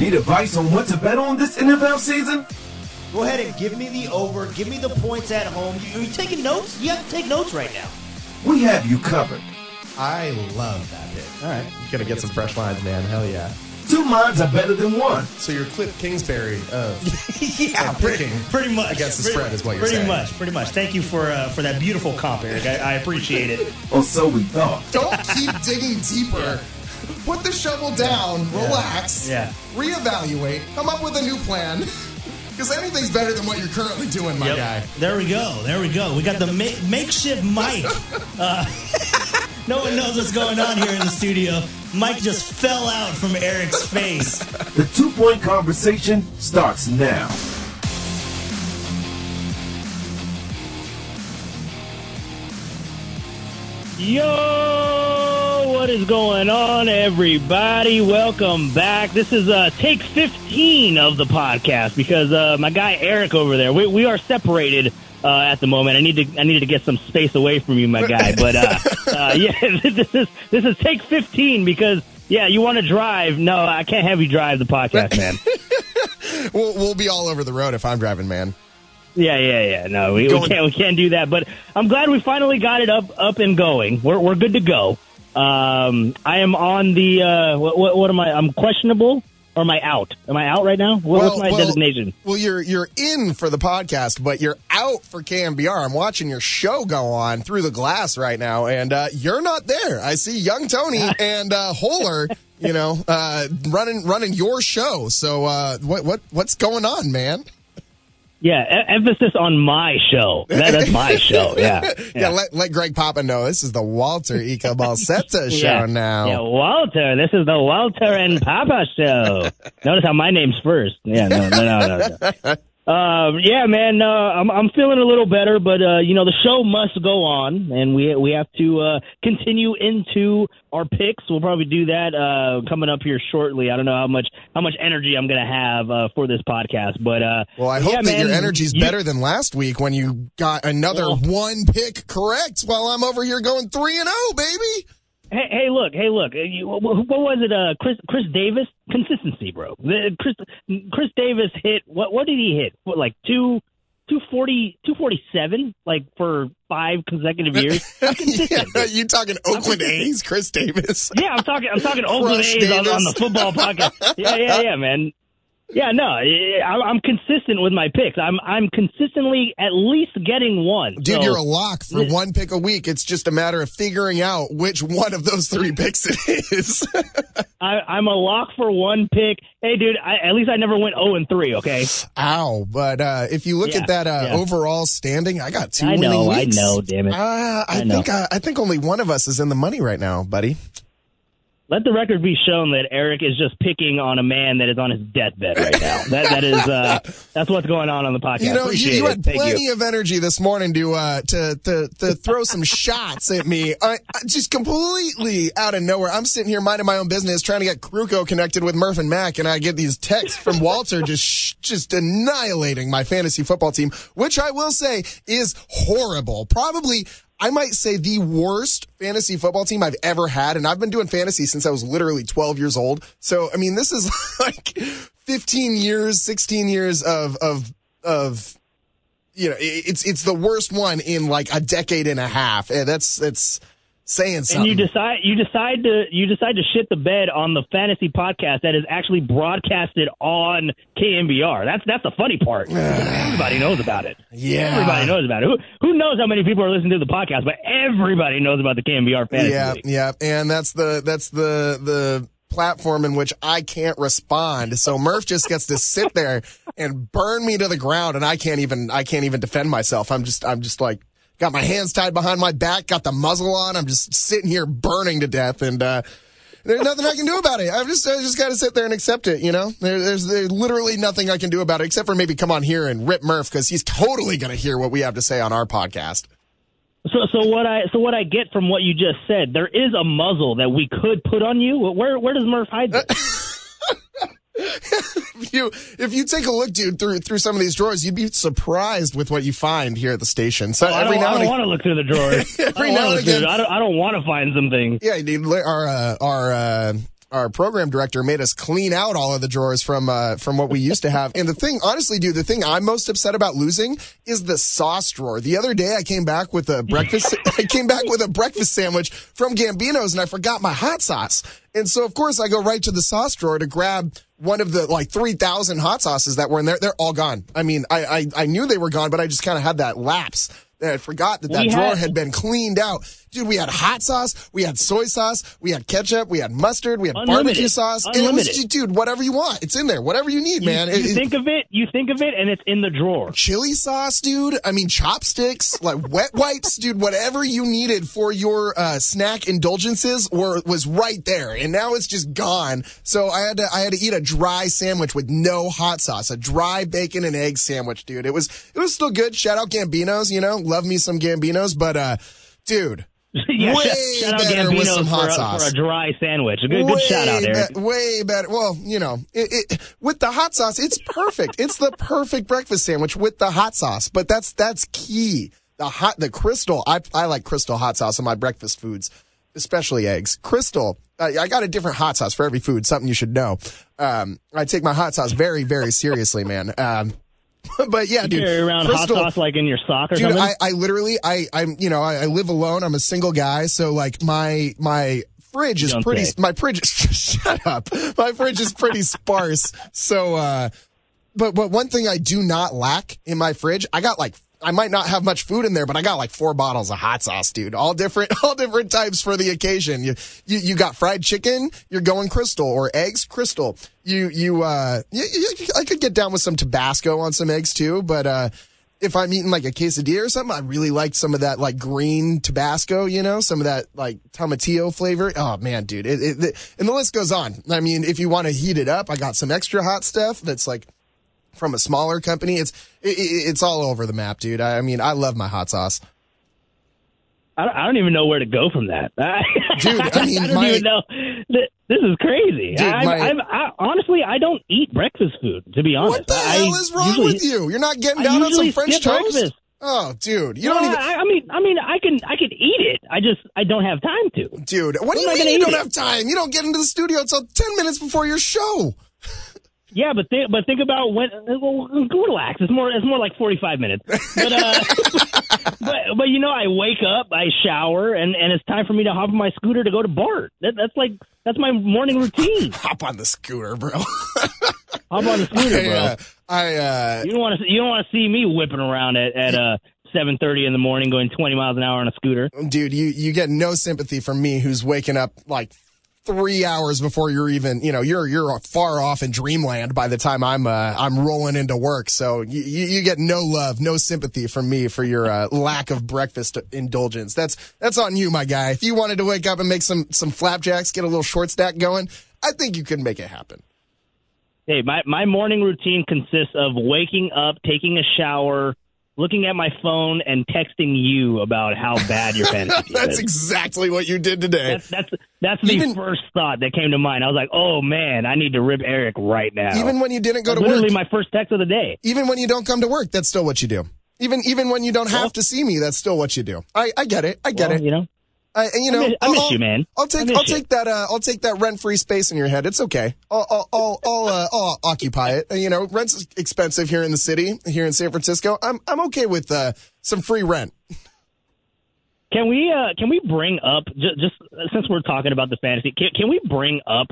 Need advice on what to bet on this NFL season? Go ahead and give me the over. Give me the points at home. You, are you taking notes? You have to take notes right now. We have you covered. I love that pick. All right. You're going to get some fresh lines, man. Hell yeah. Two minds are better than one. So you're Cliff Kingsbury of yeah, of pretty, picking pretty much against the spread is what you're pretty saying. Pretty much, pretty much. Thank you for uh, for that beautiful comp, Eric. I, I appreciate it. Or so we thought. Don't keep digging deeper. Put the shovel down, relax, Yeah. reevaluate, come up with a new plan. Because anything's better than what you're currently doing, my Yep. guy. There we go. There we go. We got the ma- makeshift mic. Uh, no one knows what's going on here in the studio. Mike just fell out from Eric's face. The two point conversation starts now. Yo, what is going on, everybody? Welcome back. This is uh, take 15 of the podcast because uh, my guy Eric over there, we, we are separated uh, at the moment. I need to I needed to get some space away from you, my guy. But uh, uh, yeah, this is this is take 15 because yeah, you want to drive? No, I can't have you drive the podcast, man. We'll, we'll be all over the road if I'm driving, man. Yeah, yeah, yeah. No, we, we can't we can't do that. But I'm glad we finally got it up up and going. We're we're good to go. Um, I am on the uh, what, what what am I? I'm questionable or am I out? Am I out right now? What, what's my designation? Well, you're you're in for the podcast, but you're out for KNBR. I'm watching your show go on through the glass right now, and uh, you're not there. I see young Tony and uh, Holler, you know, uh, running running your show. So uh, what what what's going on, man? Yeah, e- emphasis on my show. That, that's my show. Yeah, Yeah, let, let Greg Papa know this is the Walter Ica Balsetta show yeah. now. Yeah, Walter. This is the Walter and Papa show. Notice how my name's first. Yeah, no, no, no, no. no. Um, yeah, man, uh, I'm I'm feeling a little better, but uh, you know the show must go on, and we we have to uh, continue into our picks. We'll probably do that uh, coming up here shortly. I don't know how much how much energy I'm gonna have uh, for this podcast, but uh, Well, I hope yeah, that your man, energy's you- better than last week when you got another Well- one pick correct while I'm over here going 3 and 0, baby. Hey, hey, look, hey, look. uh, what, what was it? Uh, Khris, Khris Davis, consistency, bro. The, Khris, Khris Davis hit what? What did he hit? What, like two, two forty, two forty seven, like for five consecutive years. Yeah, you talking Oakland A's, Khris Davis? Yeah, I'm talking. I'm talking Oakland Crush A's on, on the football podcast. Yeah, yeah, yeah, man. Yeah, no, I'm consistent with my picks. I'm I'm consistently at least getting one. Dude, So- you're a lock for one pick a week. It's just a matter of figuring out which one of those three picks it is. I, I'm a lock for one pick. Hey, dude, I, at least I never went 0 and three. Okay. Ow! But uh, if you look Yeah, at that uh, yeah. overall standing, I got two I winning know, I know, damn it. Uh, I, I know. think uh, I think only one of us is in the money right now, buddy. Let the record be shown that Eric is just picking on a man that is on his deathbed right now. that that is uh, that's what's going on on the podcast. You know, Appreciate you it. had Thank plenty you. of energy this morning to uh, to, to to throw some shots at me. I, I just completely out of nowhere. I'm sitting here minding my own business, trying to get Krukow connected with Murph and Mac, and I get these texts from Walter just sh- just annihilating my fantasy football team, which I will say is horrible. Probably. I might say the worst fantasy football team I've ever had. And I've been doing fantasy since I was literally 12 years old. So, I mean, this is like 15 years, 16 years of, of, of, you know, it's, it's the worst one in like a decade and a half. And that's, that's saying something. And you decide you decide to you decide to shit the bed on the fantasy podcast that is actually broadcasted on KNBR. That's that's the funny part. everybody knows about it. Yeah. Everybody knows about it. Who, who knows how many people are listening to the podcast? But everybody knows about the KNBR fantasy. yeah, league. yeah, and that's the that's the the platform in which I can't respond. So Murph just gets to sit there and burn me to the ground, and I can't even I can't even defend myself. I'm just I'm just like got my hands tied behind my back, got the muzzle on. I'm just sitting here burning to death, and uh, there's nothing I can do about it. I've just I just got to sit there and accept it. You know, there, there's there's literally nothing I can do about it except for maybe come on here and rip Murph because he's totally going to hear what we have to say on our podcast. So, so what I so what I get from what you just said, there is a muzzle that we could put on you. Where where does Murph hide this? if you if you take a look, dude, through through some of these drawers, you'd be surprised with what you find here at the station. So I every don't, now I and don't want to look through the drawers. I Every don't now and again- I don't, I don't want to find something. yeah, dude, our uh, our uh, our program director made us clean out all of the drawers from uh, from what we used to have. And the thing, honestly, dude, the thing I'm most upset about losing is the sauce drawer. The other day, I came back with a breakfast. I came back with a breakfast sandwich from Gambino's, and I forgot my hot sauce. And so, of course, I go right to the sauce drawer to grab one of the like 3,000 hot sauces that were in there. They're all gone. I mean, I, I, I knew they were gone, but I just kind of had that lapse. I forgot that that We drawer had- had been cleaned out. Dude, we had hot sauce, we had soy sauce, we had ketchup, we had mustard, we had Unlimited. barbecue sauce. And it was, Unlimited. dude, whatever you want. It's in there. Whatever you need, man. You, It- it- think of it, you think of it, and it's in the drawer. chili sauce, dude. I mean, chopsticks, like wet wipes, dude. Whatever you needed for your uh, snack indulgences were was right there, and now it's just gone. So I had to I had to eat a dry sandwich with no hot sauce, a dry bacon and egg sandwich, dude. It was it was still good. Shout out Gambinos, you know, love me some Gambinos, but uh, dude. yeah, Way shout, shout out better with some hot for, a, sauce. for a dry sandwich. A good, good shout out, Eric. be- way better. Well, you know, it, it, with the hot sauce, it's perfect. it's the perfect breakfast sandwich with the hot sauce. But that's that's key. The hot, the crystal. I I like crystal hot sauce on my breakfast foods, especially eggs. Crystal. I, I got a different hot sauce for every food. Something you should know. Um, I take my hot sauce very very seriously, man. Um, but yeah, dude. Carry around hot sauce like in your sock or Dude, something. I, I literally, I, I'm, you know, I, I live alone. I'm a single guy, so like my my fridge is pretty. say. My fridge, shut up. My fridge is pretty sparse. So, uh, but but one thing I do not lack in my fridge, I got like. I might not have much food in there, but I got like four bottles of hot sauce, dude. All different, all different types for the occasion. You, you, you got fried chicken, you're going crystal, or eggs, crystal. You, you, uh, you, you, I could get down with some Tabasco on some eggs too, but, uh, if I'm eating like a quesadilla or something, I really like some of that like green Tabasco, you know, some of that like tomatillo flavor. Oh man, dude. It, it, it- and the list goes on. I mean, if you want to heat it up, I got some extra hot stuff that's like from a smaller company. It's, it, it- it's all over the map, dude. I, I mean, I love my hot sauce. I, don't, I don't even know where to go from that. Dude, I mean, I don't my- even know. This is crazy. Dude, I, my- I, honestly, I don't eat breakfast food. To be honest, What the I hell is wrong usually- with you? You're not getting down on some French toast? breakfast. Oh, dude, you don't even, I, I mean, I mean, I can, I can eat it. I just, I don't have time to. dude. What do you mean you don't it? have time? You don't get into the studio until ten minutes before your show. Yeah, but think, but think about when. Well, relax. It's more, it's more like forty five minutes. But, uh, but, but you know, I wake up, I shower, and and it's time for me to hop on my scooter to go to Bart. That, that's like, that's my morning routine. Hop on the scooter, bro. Hop on the scooter, bro. I, uh, I uh, You don't want to, you don't want to see me whipping around at at uh seven thirty in the morning, going twenty miles an hour on a scooter. dude, you you get no sympathy from me, who's waking up like three hours before you're even, you know, you're you're far off in dreamland by the time I'm uh, I'm rolling into work. So you, you get no love, no sympathy from me for your uh, lack of breakfast indulgence. That's that's on you, my guy. If you wanted to wake up and make some some flapjacks, get a little short stack going, I think you could make it happen. Hey, my my morning routine consists of waking up, taking a shower, looking at my phone, and texting you about how bad your fantasy That's is. exactly what you did today. That's that's that's the Even- first thought that came to mind. I was like, "Oh man, I need to rip Eric right now." Even when you didn't go to literally work, my first text of the day. even when you don't come to work, that's still what you do. Even even when you don't have to see me, that's still what you do. I, I get it. I get Well, it. You know, I, and, you know, I miss, I miss I'll, you, man. I'll take I'll you. take that uh, I'll take that rent free space in your head. It's okay. I'll I'll I'll I'll, uh, I'll occupy it. You know, rent's expensive here in the city, here in San Francisco. I'm I'm okay with uh, some free rent. Can we uh can we bring up just, just since we're talking about the fantasy? Can, can we bring up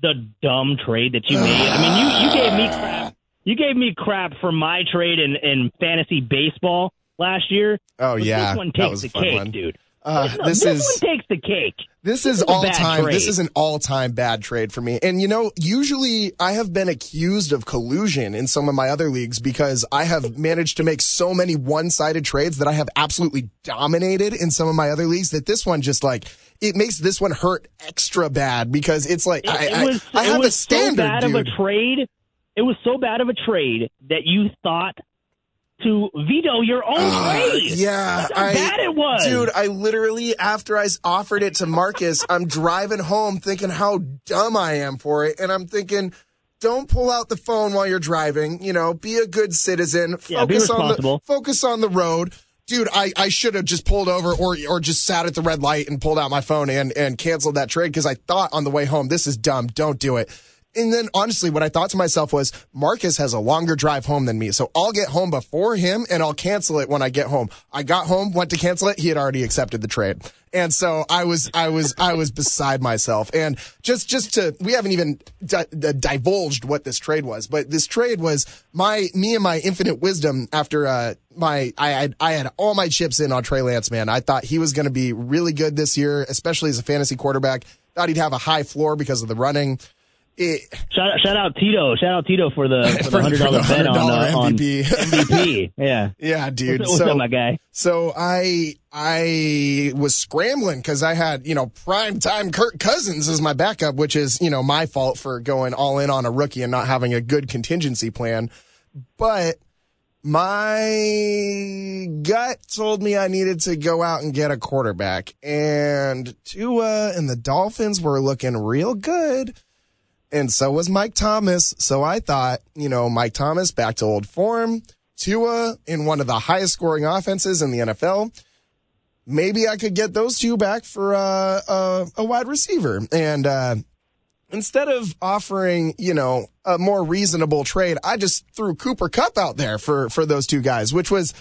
the dumb trade that you made? I mean, you you gave me crap. You gave me crap for my trade in in fantasy baseball last year. Oh yeah, this one that takes was a the cake, one. dude. Uh, No, this this is one takes the cake. This is is all time. This is an all time bad trade for me. And you know, usually I have been accused of collusion in some of my other leagues because I have managed to make so many one sided trades that I have absolutely dominated in some of my other leagues that this one just like, it makes this one hurt extra bad because it's like, It, I, it I- was I, it have was a standard, so bad dude. of a trade. It was so bad of a trade that you thought to veto your own uh, trade. Yeah, That's how I, bad it was. dude. I literally, after I offered it to Marcus, I'm driving home thinking how dumb I am for it, and I'm thinking, don't pull out the phone while you're driving. You know, be a good citizen. Yeah, be Focus on the responsible. focus on the road. dude, I, I should have just pulled over or or just sat at the red light and pulled out my phone and and canceled that trade because I thought on the way home, this is dumb. Don't do it. And then honestly, what I thought to myself was Marcus has a longer drive home than me. So I'll get home before him and I'll cancel it when I get home. I got home, went to cancel it. He had already accepted the trade. And so I was, I was, I was beside myself. And just, just to, we haven't even di- di- divulged what this trade was, but this trade was my, me and my infinite wisdom after, uh, my, I had, I had all my chips in on Trey Lance, man. I thought he was going to be really good this year, especially as a fantasy quarterback. Thought he'd have a high floor because of the running. It, Shout, shout out Tito. Shout out Tito for the for the For- hundred for dollar the bet on, uh, $100 on MVP. MVP. Yeah. yeah, dude. What's, so, up, my guy? So I I was scrambling because I had you know prime time Kirk Cousins as my backup, which is you know my fault for going all in on a rookie and not having a good contingency plan. But my gut told me I needed to go out and get a quarterback, and Tua and the Dolphins were looking real good. And so was Mike Thomas. So I thought, you know, Mike Thomas back to old form. Tua in one of the highest scoring offenses in the NFL. Maybe I could get those two back for uh, a wide receiver. And uh, instead of offering, you know, a more reasonable trade, I just threw Cooper Kupp out there for for those two guys, which was.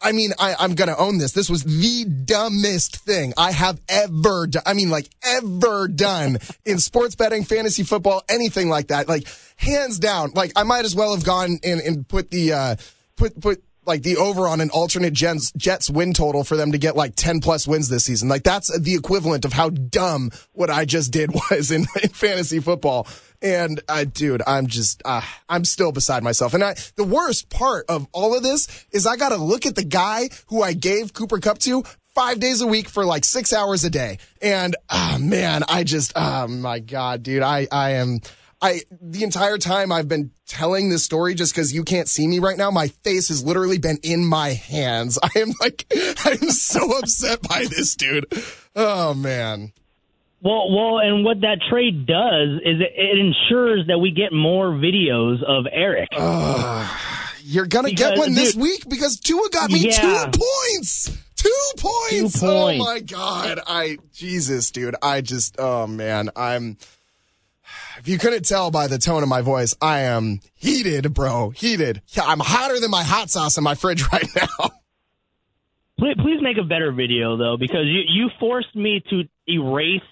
I mean, I, I'm going to own this. This was the dumbest thing I have ever done. I mean, like ever done in sports betting, fantasy football, anything like that. Like hands down, like I might as well have gone and, and put the, uh, put, put like the over on an alternate Jets, Jets win total for them to get like 10 plus wins this season. Like that's the equivalent of how dumb what I just did was in, in fantasy football. And uh, dude, I'm just, uh, I'm still beside myself. And I, the worst part of all of this is I got to look at the guy who I gave Cooper Kupp to five days a week for like six hours a day. And, ah, man, I just, oh my God, dude, I, I am, I, the entire time I've been telling this story just because you can't see me right now, my face has literally been in my hands. I am like, I'm so upset by this, dude. Oh man. Well, well, and what that trade does is it, it ensures that we get more videos of Eric. You're gonna get Because, one this dude- week because Tua got me Yeah. two points. Two points. Two Oh points. Oh my god. I Jesus, dude. I just oh man. I'm if you couldn't tell by the tone of my voice, I am heated, bro. Heated. I'm hotter than my hot sauce in my fridge right now. Please, please make a better video though, because you you forced me to erase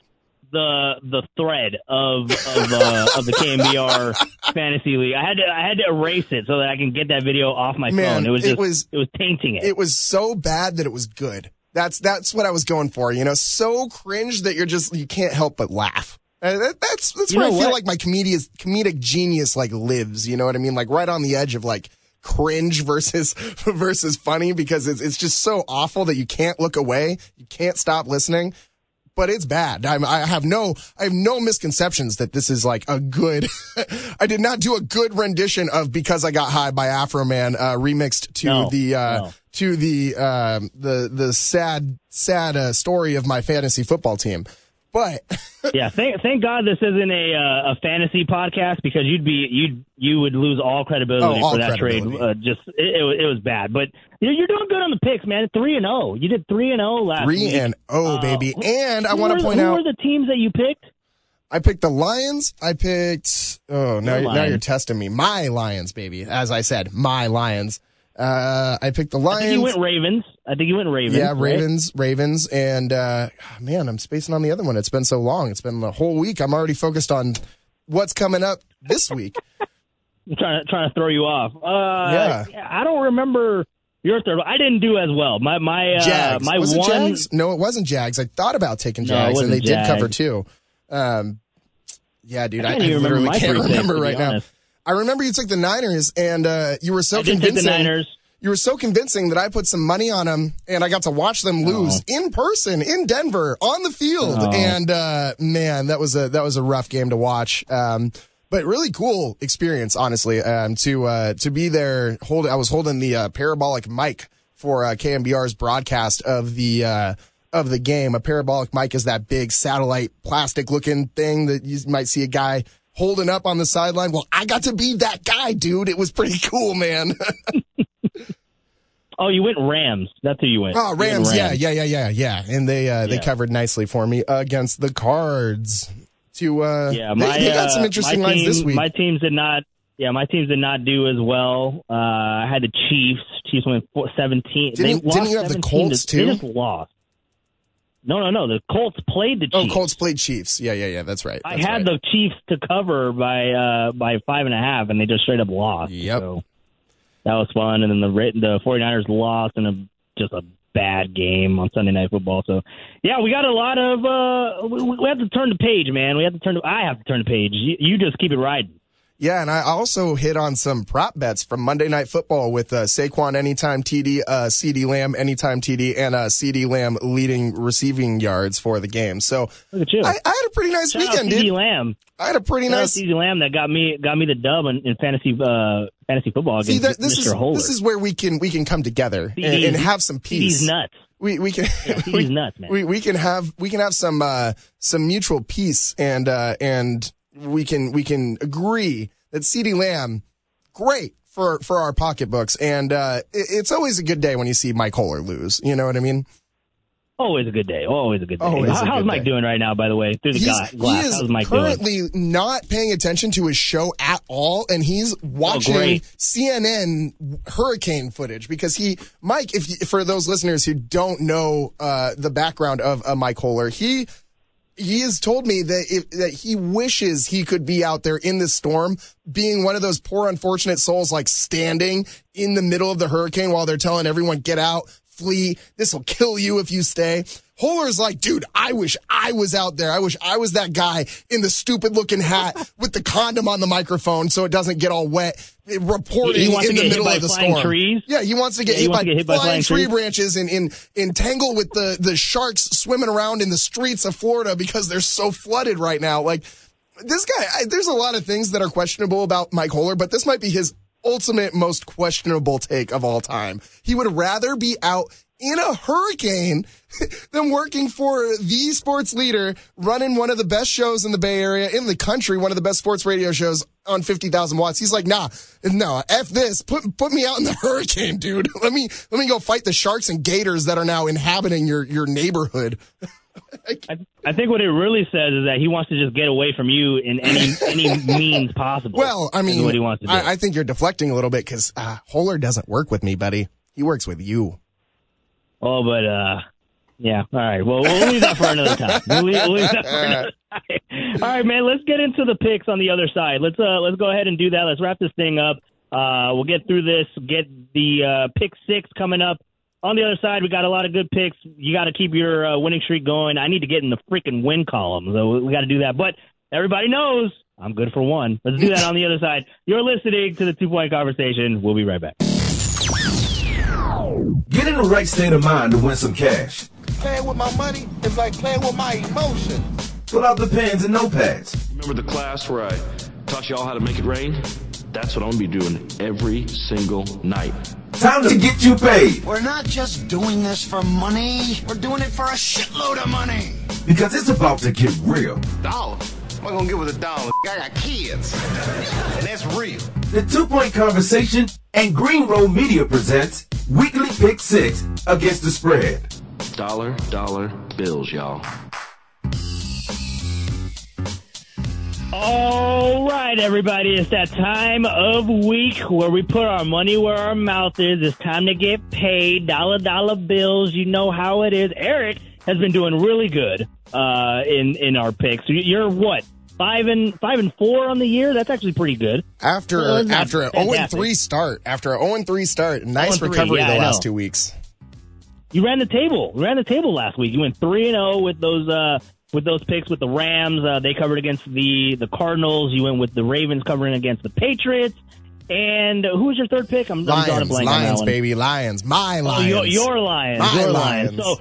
the the thread of of uh, of the KNBR fantasy league. I had to I had to erase it so that I can get that video off my Man, phone. It was it was- it was tainting it. It was so bad that it was good. That's that's what I was going for. You know, so cringe that you're just you can't help but laugh. Uh, that- that's that's You where I feel what? like my comedic comedic genius like lives. You know what I mean? Like right on the edge of like cringe versus versus funny because it's it's just so awful that you can't look away. You can't stop listening. But it's bad. I'm, I have no, I have no misconceptions that this is like a good. I did not do a good rendition of "Because I Got High" by Afroman, uh, remixed to No, the uh, no. to the um, the the sad sad uh, story of my fantasy football team. But yeah, thank thank God this isn't a uh, a fantasy podcast because you'd be you'd you would lose all credibility Oh, all for that credibility. trade. Uh, just it, it, was- it was bad, but you're, you're doing good on the picks, man. Three and zero. You did three and zero last three week. and oh Uh, baby, and I want to point out who out were the teams that you picked. I picked the Lions. I picked oh now now you're testing me. My Lions, baby. As I said, my Lions. Uh, I picked the I Lions. think you went Ravens. I think you went Ravens. Yeah, right? Ravens, Ravens, and uh, man, I'm spacing on the other one. It's been so long. It's been the whole week. I'm already focused on what's coming up this week. I'm trying to trying to throw you off. Uh, Yeah. I don't remember your third. I didn't do as well. My my uh, Jags. my was it one. Jags? No, it wasn't Jags. I thought about taking No, Jags, and they wasn't did cover Jags. two. Um, yeah, dude, I I, can't I literally can't remember right now. honest. I remember you took the Niners, and uh, you were so I take the convincing. Niners. You were so convincing that I put some money on them, and I got to watch them lose in person in Denver on the field. Oh. And uh, man, that was a that was a rough game to watch. Um, but really cool experience, honestly. Um, to uh, to be there, hold. I was holding the uh, parabolic mic for uh, KNBR's broadcast of the. Uh, of the game, a parabolic mic is that big satellite plastic looking thing that you might see a guy holding up on the sideline. Well, I got to be that guy, dude. It was pretty cool, man. Oh, you went Rams. That's who you went. Oh, went Rams. Yeah, yeah, yeah, yeah, yeah. And they uh, they covered nicely for me against the Cards. To uh, Yeah, they- my they, got some uh, interesting my lines team, this week. My teams did not. Yeah, my teams did not do as well. Uh, I had the Chiefs. Chiefs went four- seventeen. they Didn't- lost didn't you have the 17 Colts, to- They just lost. No, no, no. The Colts played the Chiefs. oh, Colts played Chiefs. Yeah, yeah, yeah. That's right. I had right. the Chiefs to cover by uh, by five and a half, and they just straight up lost. Yep. So that was fun. And then the the 49ers lost in a just a bad game on Sunday Night Football. So yeah, we got a lot of. Uh, we, we have to turn the page, man. We have to turn. The, I have to turn the page. You, you just keep it riding. Yeah, and I also hit on some prop bets from Monday Night Football with uh, Saquon anytime TD, uh, CeeDee Lamb anytime TD, and uh, CeeDee Lamb leading receiving yards for the game. So Look at you. I, I had a pretty nice Shout out weekend, dude. Lamb. I had a pretty Shout nice. CeeDee Lamb that got me got me the dub in, in fantasy uh, fantasy football See, that, this Mr. is Holer. this is where we can we can come together and, and have some peace. CeeDee's nuts. We we can CeeDee's we, nuts, man. we we can have we can have some uh some mutual peace and uh and we can we can agree that CeeDee Lamb great for for our pocketbooks and uh it, it's always a good day when you see Mike Holler lose. You know what I mean? Always a good day. Always a good day. Always How, how's Mike day. doing right now? By the way, through the He's, gla- he is How's Mike doing? currently not paying attention to his show at all, and he's watching Oh. CNN hurricane footage because he, Mike, if for those listeners who don't know uh, the background of uh, Mike Holler, he he has told me that if, that he wishes he could be out there in the storm, being one of those poor unfortunate souls, like standing in the middle of the hurricane while they're telling everyone get out, flee. This will kill you if you stay. Holer's like, dude, I wish I was out there. I wish I was that guy in the stupid looking hat with the condom on the microphone so it doesn't get all wet, eh, reporting in the middle of the flying storm. trees? Yeah, he wants to get, Yeah, hit, wants by to get hit by flying flying tree trees? branches and in entangle with the the sharks swimming around in the streets of Florida because they're so flooded right now. Like this guy, I, there's a lot of things that are questionable about Mike Holler, but this might be his ultimate most questionable take of all time. He would rather be out in a hurricane than working for the sports leader running one of the best shows in the Bay Area in the country, one of the best sports radio shows on 50,000 watts. He's like, nah, no, F this. Put, put me out in the hurricane, dude. Let me, let me go fight the sharks and gators that are now inhabiting your, your neighborhood. I, I think what it really says is that he wants to just get away from you in any any means possible. Well, I mean, what he wants to do. I, I think you're deflecting a little bit because uh, Holler doesn't work with me, buddy. He works with you. oh, but uh, yeah. All right. Well, we'll leave that for another time. We'll leave, we'll leave that for another time. All right, man. Let's get into the picks on the other side. Let's uh, let's go ahead and do that. Let's wrap this thing up. Uh, we'll get through this. Get the uh, pick six coming up. On the other side, we got a lot of good picks. You got to keep your uh, winning streak going. I need to get in the freaking win column, so we got to do that. But everybody knows I'm good for one. Let's do that on the other side. You're listening to the two point conversation. We'll be right back. Get in the right state of mind to win some cash. Playing with my money is like playing with my emotions. Pull out the pens and notepads. Remember the class where I taught y'all how to make it rain? That's what I'm gonna be doing every single night. Time to get you paid We're not just doing this for money. We're doing it for a shitload of money. because it's about to get real. Dollar. What am I gonna get with a dollar? I got kids. And that's real. The Two Point Conversation and Green Road Media presents Weekly Pick Six Against the Spread. Dollar, dollar bills, y'all. All right, everybody, it's that time of week where we put our money where our mouth is. It's time to get paid. Dollar dollar bills. You know how it is. Eric has been doing really good uh, in in our picks. You're what five and five and four on the year. That's actually pretty good. After Well, after an 0 fantastic. 3 start, after a 0 3 start, nice recovery yeah, the I last know. two weeks. You ran the table. You ran the table last week. You went three and zero with those uh, with those picks with the Rams. Uh, they covered against the the Cardinals. You went with the Ravens covering against the Patriots. And who was your third pick? I'm, I'm drawing a Lions, on that Lions, one. baby, Lions, my Oh, Lions. your, your Lions. My your Lions. So,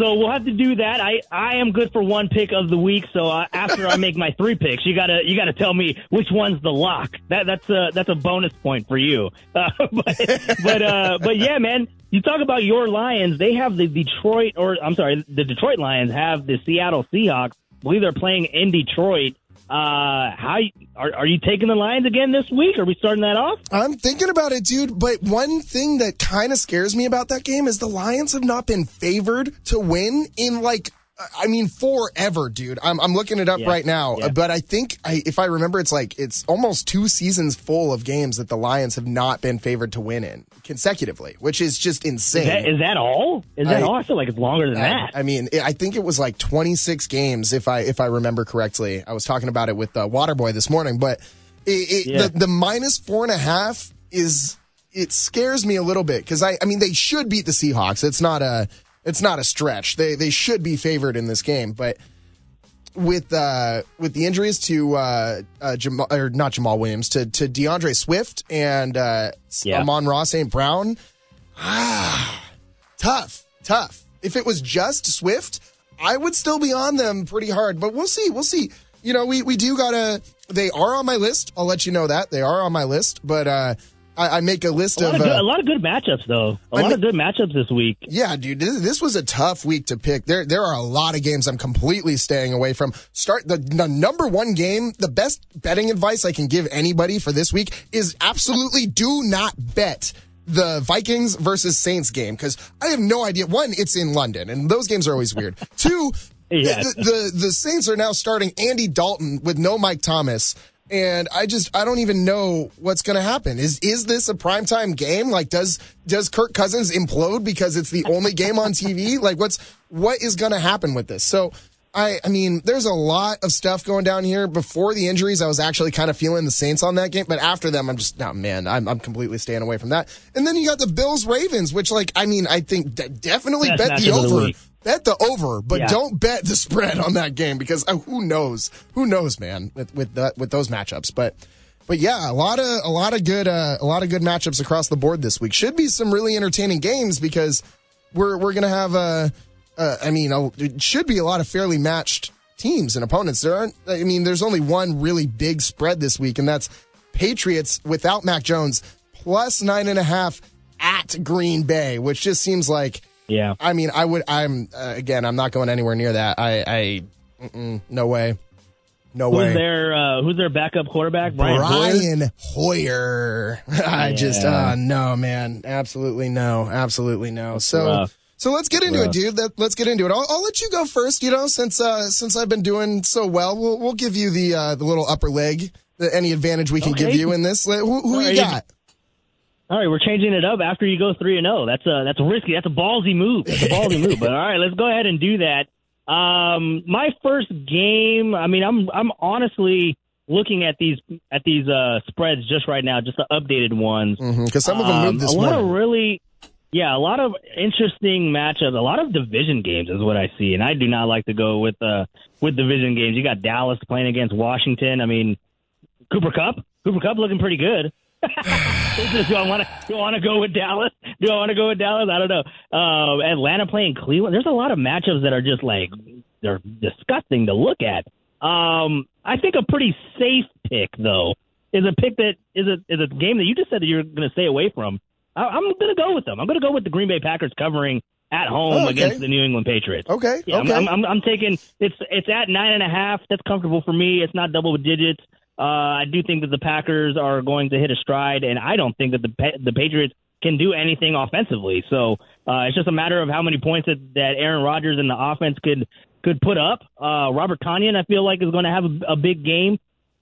so we'll have to do that. I, I am good for one pick of the week. So uh, after I make my three picks, you gotta you gotta tell me which one's the lock. That that's a that's a bonus point for you. Uh, but but uh, but yeah, man. You talk about your Lions. They have the Detroit, or I'm sorry, the Detroit Lions have the Seattle Seahawks. I believe they're playing in Detroit Uh, how are are you taking the Lions again this week? Are we starting that off? I'm thinking about it, dude. But one thing that kind of scares me about that game is the Lions have not been favored to win in like, I mean, forever, dude. I'm, I'm looking it up Yeah, right now. yeah. But I think, I, if I remember, it's like, it's almost two seasons full of games that the Lions have not been favored to win in consecutively, which is just insane. Is that, is that all? Is that I- feel like it's longer than I, that. I mean, I think it was like 26 games, if I if I remember correctly. I was talking about it with uh, Waterboy this morning, but it, it, Yeah. the the minus four and a half is it scares me a little bit because I I mean they should beat the Seahawks. It's not a it's not a stretch. They they should be favored in this game, but with uh with the injuries to uh, uh Jamaal or not Jamaal Williams to to D'Andre Swift and uh Yeah. Amon-Ra St. Brown ah tough tough if it was just Swift I would still be on them pretty hard but we'll see we'll see you know we we do gotta they are on my list I'll let you know that they are on my list but uh I, I make a list a, of of good, uh, a lot of good matchups though. A I lot mean- of good matchups this week. yeah, dude, this, this was a tough week to pick. There, there are a lot of games I'm completely staying away from. Start the, the number one game. The best betting advice I can give anybody for this week is absolutely do not bet the Vikings versus Saints game because I have no idea. One, it's in London, and those games are always weird. Two, Yeah. the, the the Saints are now starting Andy Dalton with no Mike Thomas. And I just I don't even know what's going to happen. Is is this a primetime game? Like does does Kirk Cousins implode because it's the only game on TV? Like what's what is going to happen with this? So I I mean there's a lot of stuff going down here. Before the injuries, I was actually kind of feeling the Saints on that game, but after them, I'm just no man. I'm I'm completely staying away from that. And then you got the Bills Ravens, which like I mean I think de- definitely bet the of the over bet the over, but Yeah. don't bet the spread on that game because uh, who knows? Who knows, man? With with with those matchups, but but yeah, a lot of a lot of good uh, a lot of good matchups across the board this week. Should be some really entertaining games because we're we're gonna have uh, uh I mean a, it should be a lot of fairly matched teams and opponents. There aren't. I mean, there's only one really big spread this week, and that's Patriots without Mac Jones plus nine and a half at Green Bay, which just seems like. Yeah. I mean, I would. I'm uh, again. I'm not going anywhere near that. I. I no way. No way. Who's their uh, Who's their backup quarterback? Brian. Hoyer? Brian Hoyer. I just. Yeah. Uh, no, man. Absolutely no. Absolutely no. so. rough. So let's get into it, dude. Let, let's get into it. I'll, I'll let you go first. You know, since uh, since I've been doing so well, we'll we'll give you the uh, the little upper leg. The, any advantage we can Okay. give you in this. Who, who you got? All right, we're changing it up after you go three and zero. That's a that's a risky. That's a ballsy move. That's a ballsy move. But all right, let's go ahead and do that. Um, my first game. I mean, I'm I'm honestly looking at these at these uh, spreads just right now, just the updated ones. Because Mm-hmm, some of them Um, moved this a lot morning. of really, yeah, a lot of interesting matchups. A lot of division games is what I see, and I do not like to go with uh with division games. You got Dallas playing against Washington. I mean, Cooper Kupp, Cooper Kupp looking pretty good. do I want to do I want to go with Dallas? Do I want to go with Dallas? I don't know. Uh, Atlanta playing Cleveland. There's a lot of matchups that are just like they're disgusting to look at. Um, I think a pretty safe pick though is a pick that is a is a game that you just said that you're going to stay away from. I, I'm going to go with them. I'm going to go with the Green Bay Packers covering at home Oh, okay. against the New England Patriots. Okay. Yeah, okay. I'm, I'm, I'm taking it's it's at nine and a half. That's comfortable for me. It's not double digits. Uh, I do think that the Packers are going to hit a stride, and I don't think that the the Patriots can do anything offensively. So uh, it's just a matter of how many points that, that Aaron Rodgers and the offense could could put up. Uh, Robert Tonyan, I feel like, is going to have a, a big game.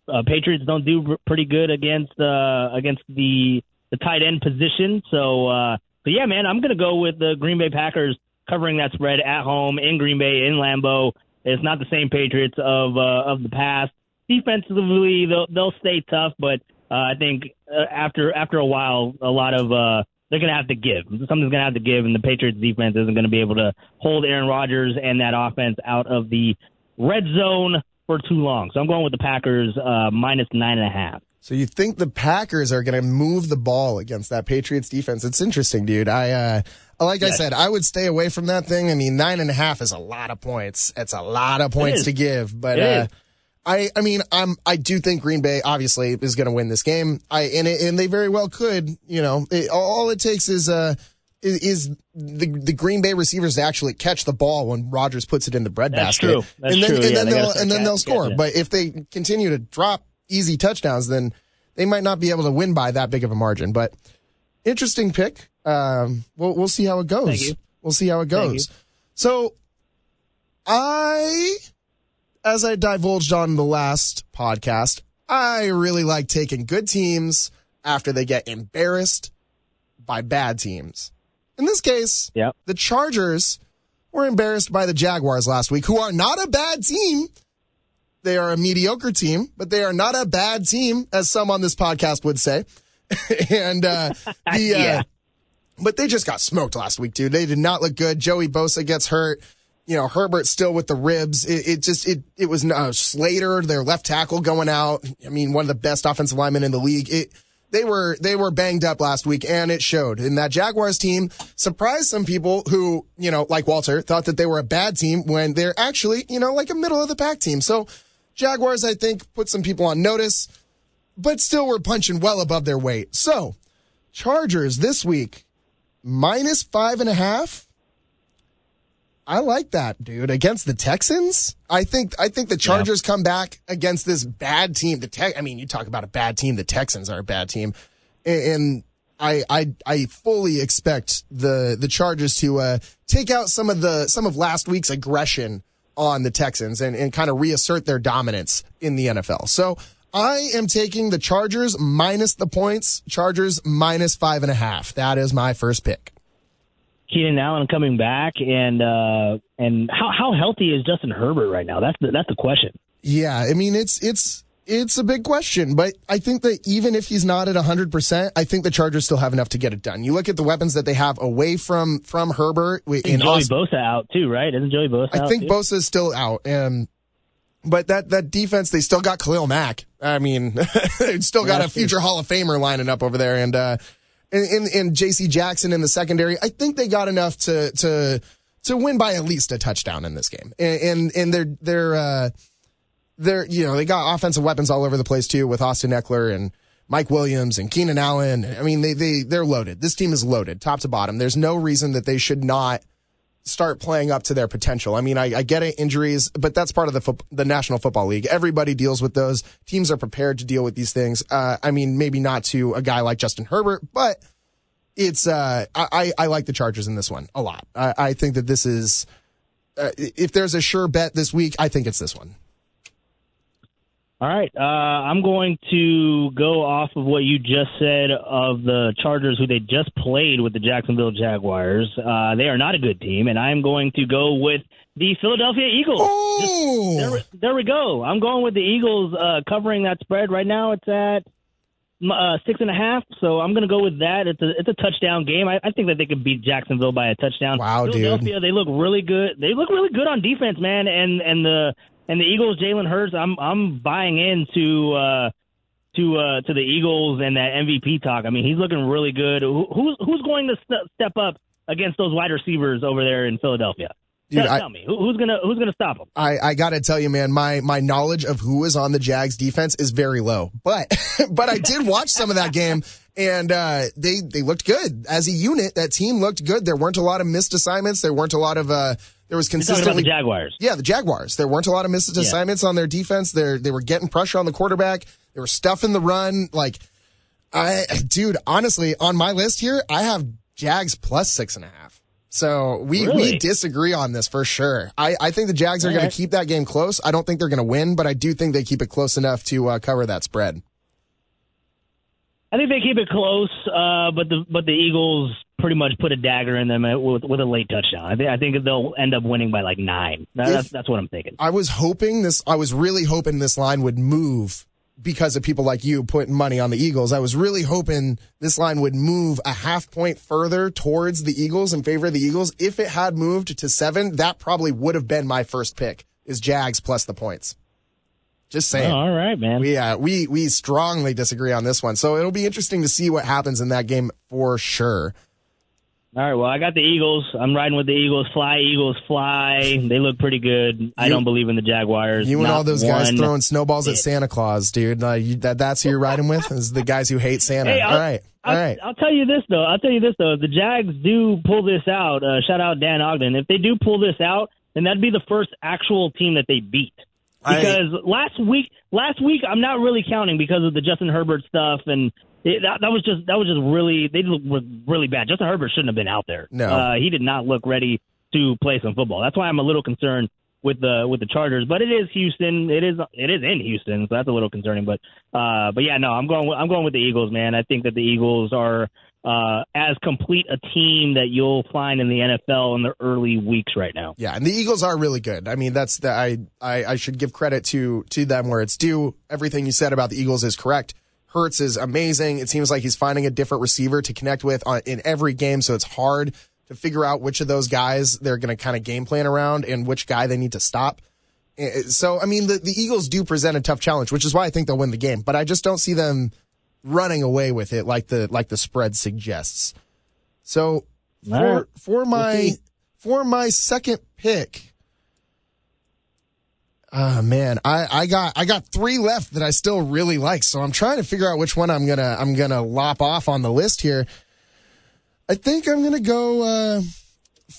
Uh, Patriots don't do pretty good against uh, against the the tight end position. So uh, so yeah, man, I'm going to go with the Green Bay Packers covering that spread at home in Green Bay in Lambeau. It's not the same Patriots of uh, of the past. Defensively, they'll they'll stay tough, but uh, I think uh, after after a while, a lot of uh, they're going to have to give. Something's going to have to give, and the Patriots defense isn't going to be able to hold Aaron Rodgers and that offense out of the red zone for too long. So I'm going with the Packers uh, minus nine and a half. So you think the Packers are going to move the ball against that Patriots defense? It's interesting, dude. I, uh, like I said, I would stay away from that thing. I mean, nine and a half is a lot of points. It's a lot of points to give, but, uh. I, I mean, I'm, I do think Green Bay obviously is going to win this game. I, and, it, and they very well could, you know, it, all it takes is, uh, is, is the the Green Bay receivers to actually catch the ball when Rodgers puts it in the breadbasket. and then, true. And Yeah, then they'll and then they'll score. But if they continue to drop easy touchdowns, then they might not be able to win by that big of a margin. But interesting pick. Um, we'll we'll see how it goes. We'll see how it goes. So, I, as I divulged on the last podcast, I really like taking good teams after they get embarrassed by bad teams. In this case, Yep. the Chargers were embarrassed by the Jaguars last week, who are not a bad team. They are a mediocre team, but they are not a bad team, as some on this podcast would say. and uh, the uh, Yeah. but they just got smoked last week, dude. They did not look good. Joey Bosa gets hurt. You know, Herbert still with the ribs. It, it just it it was uh, Slater, their left tackle, going out. I mean, one of the best offensive linemen in the league. It they were they were banged up last week, and it showed. And that Jaguars team surprised some people who you know, like Walter, thought that they were a bad team when they're actually you know like a middle of the pack team. So Jaguars, I think, put some people on notice, but still were punching well above their weight. So Chargers this week minus five and a half. I like that, dude. Against the Texans, I think I think the Chargers come back against this bad team. The Tex, I mean, you talk about a bad team. The Texans are a bad team, and, and I I I fully expect the the Chargers to uh, take out some of the some of last week's aggression on the Texans and and kind of reassert their dominance in the NFL. So. I am taking the Chargers minus the points. Chargers minus five and a half. That is my first pick. Keenan Allen coming back, and uh, and how how healthy is Justin Herbert right now? That's the that's the question. Yeah, I mean it's it's it's a big question, but I think that even if he's not at 100%, I think the Chargers still have enough to get it done. You look at the weapons that they have away from from Herbert in And Joey Austin. Bosa out too, right? Isn't Joey Bosa I out think too? Bosa is still out. Um, but that, that defense, they still got Khalil Mack. I mean, they've still got a future Hall of Famer lining up over there. And, uh, and, and, and JC Jackson in the secondary, I think they got enough to, to, to win by at least a touchdown in this game. And, and, and they're, they're, uh, they're, you know, they got offensive weapons all over the place too with Austin Ekeler and Mike Williams and Keenan Allen. I mean, they, they, they're loaded. This team is loaded top to bottom. There's no reason that they should not start playing up to their potential. I mean, I, I get it, injuries, but that's part of the foot, the National Football League. Everybody deals with those. Teams are prepared to deal with these things. Uh, I mean, maybe not to a guy like Justin Herbert, but it's uh, I, I I like the Chargers in this one a lot. I, I think that this is uh, if there's a sure bet this week, I think it's this one. All right, uh, I'm going to go off of what you just said of the Chargers, who they just played with the Jacksonville Jaguars. Uh, they are not a good team, and I'm going to go with the Philadelphia Eagles. Oh, There, we- there we go. I'm going with the Eagles uh, covering that spread. Right now, it's at uh, six and a half. So I'm going to go with that. It's a it's a touchdown game. I, I think that they could beat Jacksonville by a touchdown. Wow, dude. Philadelphia, they look really good. They look really good on defense, man. And and the and the Eagles, Jalen Hurts. I'm I'm buying into. Uh, to uh, to the Eagles and that MVP talk. I mean, he's looking really good. Who, who's who's going to st- step up against those wide receivers over there in Philadelphia? Dude, tell, I- tell me who, who's gonna who's gonna stop them? I, I gotta tell you, man, my my knowledge of who is on the Jags defense is very low. But but I did watch some of that game and uh, they they looked good as a unit. That team looked good. There weren't a lot of missed assignments. There weren't a lot of uh, there was consistently the Jaguars. yeah, the Jaguars. There weren't a lot of missed Yeah. assignments on their defense. They they were getting pressure on the quarterback. They were stuffing the run. Like, I, dude, honestly, on my list here, I have Jags plus six and a half. So we we disagree on this for sure. I I think the Jags are All going right. to keep that game close. I don't think they're going to win, but I do think they keep it close enough to uh, cover that spread. I think they keep it close, uh, but the but the Eagles pretty much put a dagger in them uh, with, with a late touchdown. I think I think they'll end up winning by like nine. That, If- that's that's what I'm thinking. I was hoping this. I was really hoping this line would move because of people like you putting money on the Eagles. I was really hoping this line would move a half point further towards the Eagles in favor of the Eagles. If it had moved to seven, that probably would have been my first pick. Is Jags plus the points? Just saying. Oh, all right, man. We uh, we we strongly disagree on this one, so it'll be interesting to see what happens in that game for sure. All right. Well, I got the Eagles. I'm riding with the Eagles. Fly, Eagles, fly. They look pretty good. I don't believe in the Jaguars. You and Not all those guys throwing snowballs at. Santa Claus, dude. Uh, you, that, that's who you're riding with? Is the guys who hate Santa. Hey, all right. All I'll, right. I'll tell you this though. I'll tell you this though. If the Jags do pull this out, uh, shout out Dan Ogden. If they do pull this out, then that'd be the first actual team that they beat. I- Because last week, last week I'm not really counting because of the Justin Herbert stuff, and it, that, that was just that was just really they looked really bad. Justin Herbert shouldn't have been out there. No. uh, he did not look ready to play some football. That's why I'm a little concerned with the with the Chargers. But it is Houston. It is it is in Houston, so that's a little concerning. But uh, but yeah, no, I'm going with, I'm going with the Eagles, man. I think that the Eagles are uh, as complete a team that you'll find in the NFL in the early weeks right now. Yeah, and the Eagles are really good. I mean, that's the I, I I should give credit to to them where it's due. Everything you said about the Eagles is correct. Hurts is amazing. It seems like he's finding a different receiver to connect with on, in every game, so it's hard to figure out which of those guys they're going to kind of game plan around and which guy they need to stop. So, I mean, the, the Eagles do present a tough challenge, which is why I think they'll win the game. But I just don't see them running away with it like the like the spread suggests. So for right. for my for my second pick. Ah man, I, I got I got three left that I still really like, so I'm trying to figure out which one I'm gonna I'm gonna lop off on the list here. I think I'm gonna go uh,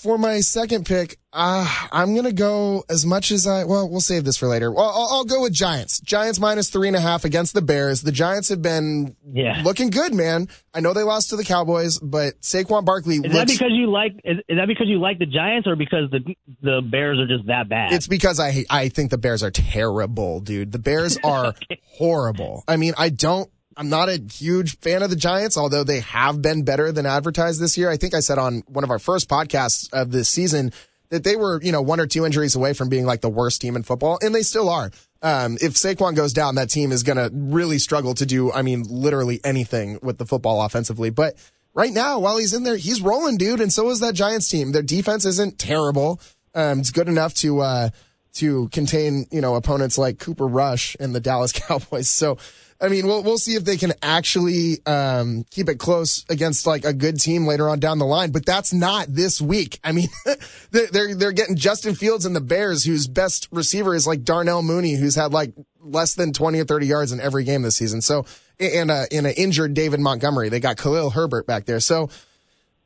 for my second pick. Uh, I'm gonna go as much as I. Well, we'll save this for later. Well, I'll, I'll go with Giants. Giants minus three and a half against the Bears. The Giants have been Yeah. looking good, man. I know they lost to the Cowboys, but Saquon Barkley Is that because you like? Is, is that because you like the Giants, or because the the Bears are just that bad? It's because I I think the Bears are terrible, dude. The Bears are horrible. I mean, I don't. I'm not a huge fan of the Giants, although they have been better than advertised this year. I think I said on one of our first podcasts of this season that they were, you know, one or two injuries away from being like the worst team in football, and they still are. Um, if Saquon goes down, that team is going to really struggle to do, I mean, literally anything with the football offensively. But right now, while he's in there, he's rolling, dude, and so is that Giants team. Their defense isn't terrible. Um, it's good enough to, uh, to contain, you know, opponents like Cooper Rush and the Dallas Cowboys. So, I mean, we'll we'll see if they can actually um, keep it close against like a good team later on down the line. But that's not this week. I mean, they're they're they're getting Justin Fields and the Bears, whose best receiver is like Darnell Mooney, who's had like less than twenty or thirty yards in every game this season. So, and uh, in an injured David Montgomery, they got Khalil Herbert back there. So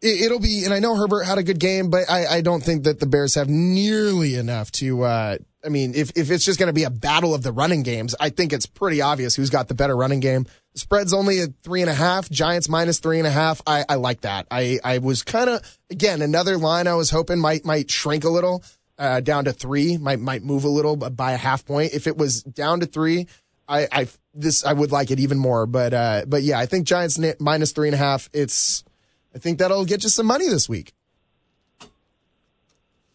it, it'll be, and I know Herbert had a good game, but I, I don't think that the Bears have nearly enough to. Uh, I mean, if if it's just going to be a battle of the running games, I think it's pretty obvious who's got the better running game. Spread's only at three and a half. Giants minus three and a half. I, I like that. I I was kind of again another line I was hoping might might shrink a little. Uh, down to three might might move a little by a half point. If it was down to three, I, I this I would like it even more. But uh, but yeah, I think Giants minus three and a half. It's I think that'll get you some money this week.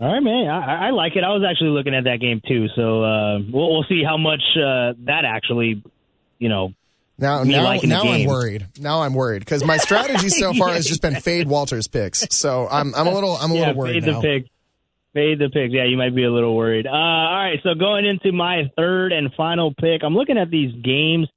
All right, man. I, I like it. I was actually looking at that game too, so uh, we'll, we'll see how much uh, that actually, you know. Now Me now now I'm worried. Now I'm worried because my strategy so far has just been fade Walters picks. So I'm I'm a little I'm a yeah, little worried fade now. the pick. Fade the picks. Yeah, you might be a little worried. Uh, all right, so going into my third and final pick, I'm looking at these games,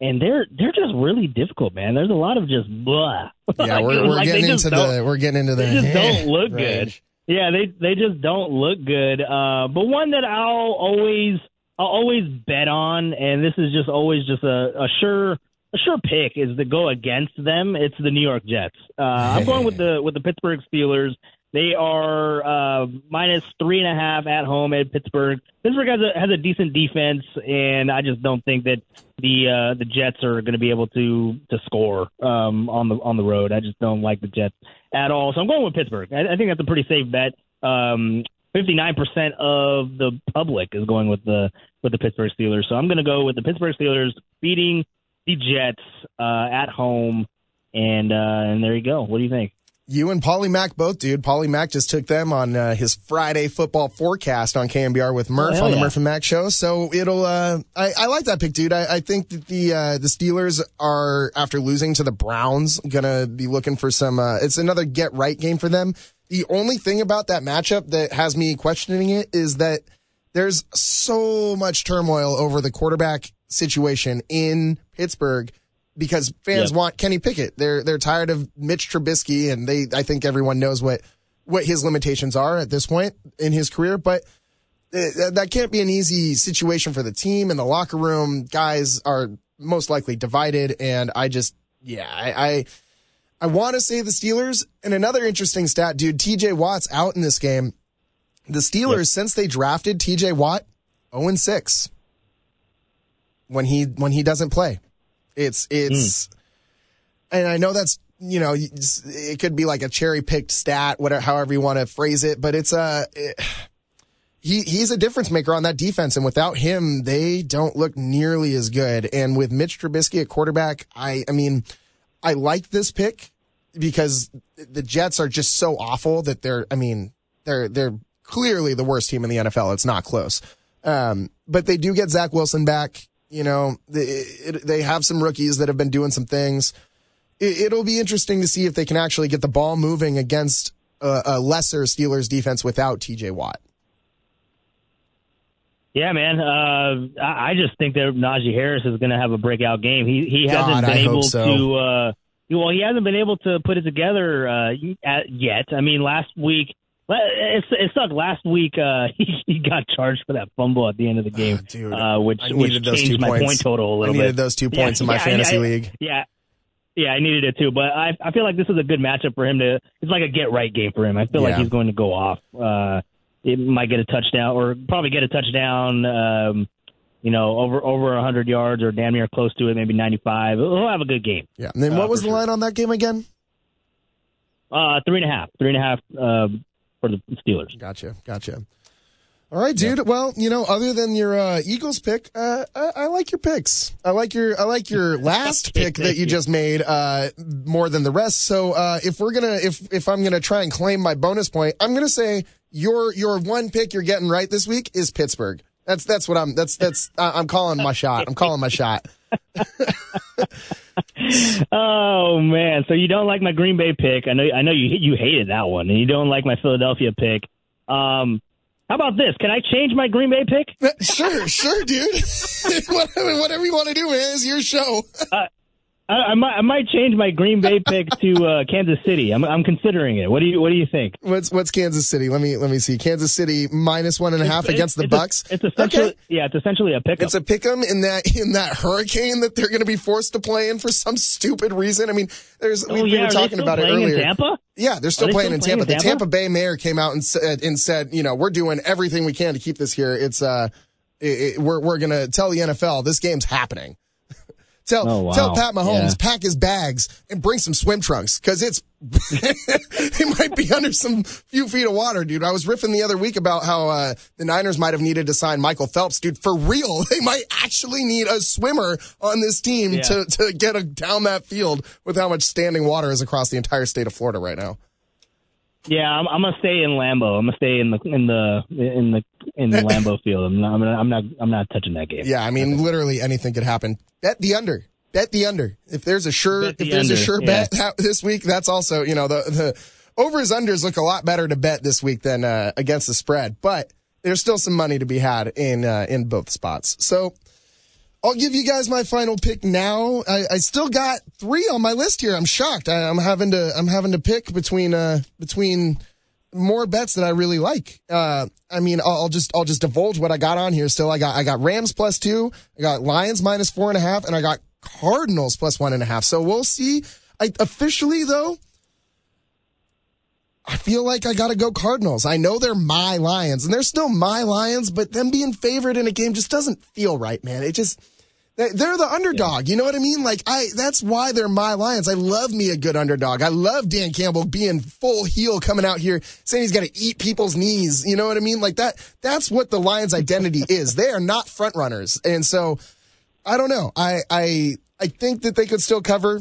and they're they're just really difficult, man. There's a lot of just blah. Yeah, Like, we're, we're like, getting into the we're getting into the they just don't look range. good. Yeah, they they just don't look good. Uh, but one that I'll always I'll always bet on, and this is just always just a, a sure a sure pick is to go against them. It's the New York Jets. Uh, I'm going with the with the Pittsburgh Steelers. They are uh, minus three and a half at home at Pittsburgh. Pittsburgh has a has a decent defense, and I just don't think that the uh, the Jets are going to be able to to score um, on the on the road. I just don't like the Jets at all. So I'm going with Pittsburgh. I, I think that's a pretty safe bet. Um, 59% of the public is going with the with the Pittsburgh Steelers. So I'm going to go with the Pittsburgh Steelers beating the Jets uh, at home, and uh, and there you go. What do you think? You and Paulie Mac both, dude. Paulie Mac just took them on uh, his Friday football forecast on KNBR with Murph Oh, on the yeah. Murph and Mac show. So it'll. Uh, I, I like that pick, dude. I, I think that the uh, the Steelers are after losing to the Browns gonna be looking for some. Uh, it's another get right game for them. The only thing about that matchup that has me questioning it is that there's so much turmoil over the quarterback situation in Pittsburgh because fans Yep. want Kenny Pickett. They're they're tired of Mitch Trubisky, and they I think everyone knows what what his limitations are at this point in his career. But uh, that can't be an easy situation for the team and the locker room. Guys are most likely divided, and I just yeah I. I I want to say the Steelers. And another interesting stat, dude, TJ Watt's out in this game. The Steelers, since they drafted TJ Watt, 0 6 when he when he doesn't play. It's it's and I know that's you know it could be like a cherry picked stat, whatever however you want to phrase it, but it's a it, he he's a difference maker on that defense, and without him, they don't look nearly as good. And with Mitch Trubisky at quarterback, I I mean, I like this pick because the Jets are just so awful that they're I mean they're they're clearly the worst team in the NFL. It's not close. Um, but they do get Zach Wilson back. You know, they, it, they have some rookies that have been doing some things. It, it'll be interesting to see if they can actually get the ball moving against a, a lesser Steelers defense without TJ Watt. Yeah, man. Uh, I, I just think that Najee Harris is going to have a breakout game. He he hasn't been I able so. to. Uh, well, he hasn't been able to put it together uh, yet. I mean, last week. It, it sucked. Last week, uh, he, he got charged for that fumble at the end of the game, Oh, dude, uh, which I which those changed two my points. point total a I little needed bit. those two Yeah, points in my yeah, fantasy I- league. Yeah, yeah, I needed it too. But I I feel like this is a good matchup for him to. It's like a get right game for him. I feel like he's going to go off. Uh, it might get a touchdown or probably get a touchdown. Um, you know, over over 100 yards or damn near close to it, maybe 95. He'll have a good game. Yeah. And then Uh, what was the sure. line on that game again? Uh, three and a half, three and a half um, for the Steelers. Gotcha. Gotcha. All right, dude. Well, you know, other than your uh, Eagles pick, uh, I, I like your picks. I like your I like your last pick that you just made uh, more than the rest. So uh, if we're gonna if if I'm gonna try and claim my bonus point, I'm gonna say your your one pick you're getting right this week is Pittsburgh. That's that's what I'm that's that's uh, I'm calling my shot. I'm calling my shot. Oh man, so you don't like my Green Bay pick? I know, I know you you hated that one, and you don't like my Philadelphia pick. Um, how about this? Can I change my Green Bay pick? Sure, sure, dude. whatever, whatever you want to do, man. It's your show. I, I might I might change my Green Bay pick to uh, Kansas City. I'm I'm considering it. What do you What do you think? What's what's Kansas City? Let me let me see. Kansas City minus one and a half It's- against the it's a- Bucs. it's essentially Okay. yeah, it's essentially a pickup. It's a pick 'em in that in that hurricane that they're going to be forced to play in for some stupid reason. I mean, there's we, oh, we yeah, were talking about it earlier. In Tampa? Yeah, they're still they playing still in playing Tampa. in The Tampa? Tampa Bay mayor came out and said and said, you know, we're doing everything we can to keep this here. It's uh, it, it, we're we're going to tell the NFL this game's happening. Tell Oh, wow. tell Pat Mahomes Yeah. pack his bags and bring some swim trunks because it's he might be under some few feet of water, dude. I was riffing the other week about how uh, the Niners might have needed to sign Michael Phelps, dude. For real, they might actually need a swimmer on this team Yeah. to to get a, down that field with how much standing water is across the entire state of Florida right now. Yeah, I'm, I'm gonna stay in Lambeau. I'm gonna stay in the in the in the in the Lambeau field. I'm not, I'm not I'm not I'm not touching that game. Yeah, I mean, literally anything could happen. Bet the under. Bet the under. If there's a sure, Bet if the there's a sure yeah. bet this week, that's also you know the the overs unders look a lot better to bet this week than uh, against the spread, but there's still some money to be had in uh, in both spots. So. I'll give you guys my final pick now. I, I still got three on my list here. I'm shocked. I, I'm having to I'm having to pick between uh between more bets that I really like. Uh, I mean, I'll, I'll just I'll just divulge what I got on here. Still, I got I got Rams plus two, I got Lions minus four and a half, and I got Cardinals plus one and a half. So we'll see. I officially though, I feel like I got to go Cardinals. I know they're my Lions, and they're still my Lions, but them being favored in a game just doesn't feel right, man. It just they're the underdog. You know what I mean? Like I, that's why they're my Lions. I love me a good underdog. I love Dan Campbell being full heel coming out here saying he's got to eat people's knees. You know what I mean? Like that, that's what the Lions identity is. They are not front runners. And so I don't know. I, I, I think that they could still cover.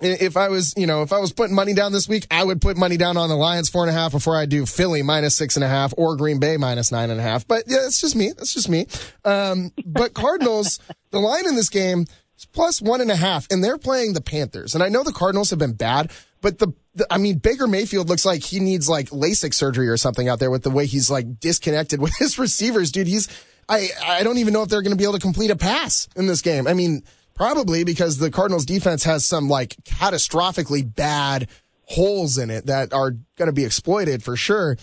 If I was, you know, if I was putting money down this week, I would put money down on the Lions four and a half before I do Philly minus six and a half or Green Bay minus nine and a half. But yeah, it's just me. That's just me. Um, but Cardinals, the line in this game is plus one and a half, and they're playing the Panthers. And I know the Cardinals have been bad, but the, the I mean, Baker Mayfield looks like he needs like LASIK surgery or something out there with the way he's like disconnected with his receivers, dude. He's, I, I don't even know if they're going to be able to complete a pass in this game. I mean, Probably because the Cardinals defense has some like catastrophically bad holes in it that are going to be exploited for sure.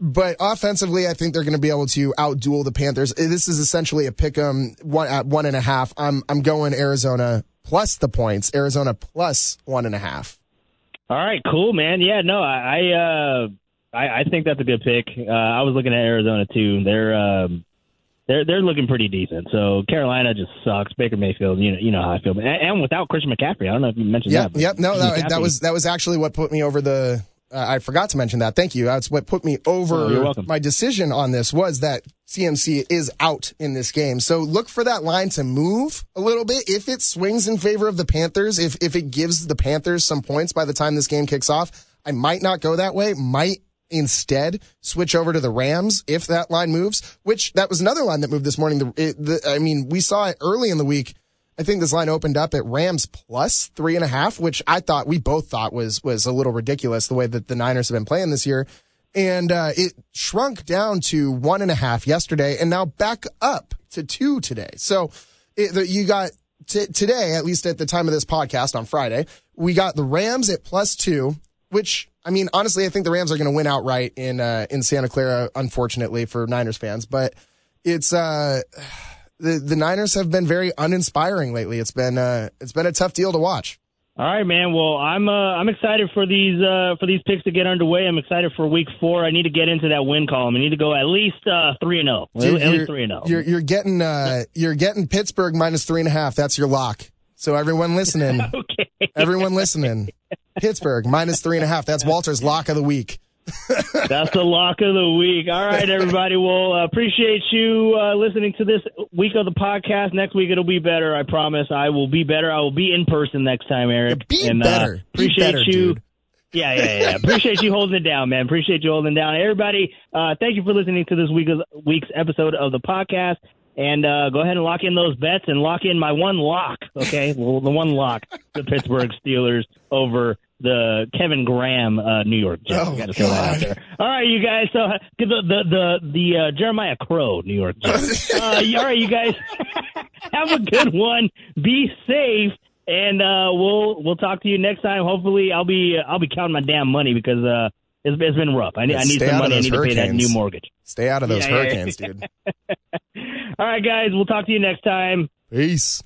But offensively, I think they're going to be able to outduel the Panthers. This is essentially a pick 'em one at one and a half. I'm I'm going Arizona plus the points. Arizona plus one and a half. All right, cool, man. Yeah, no, I I, uh, I, I think that's a good pick. Uh, I was looking at Arizona too. They're um, they're they're looking pretty decent. So Carolina just sucks. Baker Mayfield, you know you know how I feel, and, and without Christian McCaffrey, I don't know if you mentioned Yep, that. yep. No, that, that was that was actually what put me over the. Uh, I forgot to mention that. Thank you. That's what put me over Oh, my decision on this was that CMC is out in this game. So look for that line to move a little bit. If it swings in favor of the Panthers, if if it gives the Panthers some points by the time this game kicks off, I might not go that way. Might instead switch over to the Rams if that line moves. Which that was another line that moved this morning. The, it, the, I mean, we saw it early in the week. I think this line opened up at Rams plus three and a half, which I thought we both thought was was a little ridiculous the way that the Niners have been playing this year. And uh, it shrunk down to one and a half yesterday, and now back up to two today. So it, you got t- today, at least at the time of this podcast on Friday, we got the Rams at plus two, which I mean, honestly, I think the Rams are going to win outright in uh, in Santa Clara. Unfortunately for Niners fans, but it's uh, the the Niners have been very uninspiring lately. It's been uh, it's been a tough deal to watch. All right, man. Well, I'm uh, I'm excited for these uh, for these picks to get underway. I'm excited for Week Four. I need to get into that win column. I need to go at least uh, three and zero. At you're- least three and oh. zero. You're you're getting uh, you're getting Pittsburgh minus three and a half. That's your lock. So everyone listening, Okay. everyone listening, Pittsburgh minus three and a half. That's Walter's lock of the week. That's the lock of the week. All right, everybody. Well, uh, appreciate you uh, listening to this week of the podcast. Next week it'll be better. I promise. I will be better. I will be in person next time, Eric. Be and, better. Uh, Be appreciate better, you. dude. Yeah, yeah, yeah. Appreciate you holding it down, man. Appreciate you holding it down. Everybody, uh, thank you for listening to this week of, week's episode of the podcast. And uh, go ahead and lock in those bets and lock in my one lock, okay? the the one lock, the Pittsburgh Steelers over the Kevin Graham uh, New York Jets. Oh, Got to throw that out God. there. All right, you guys. So the the the, the uh, Jeremiah Crow New York Jets. uh, all right, you guys. have a good one. Be safe. And uh, we'll we'll talk to you next time. Hopefully, I'll be I'll be counting my damn money because uh, it's, it's been rough. I need, I need some money. I need to pay that new mortgage. Stay out of those Yeah, yeah, yeah. hurricanes, dude. All right, guys. We'll talk to you next time. Peace.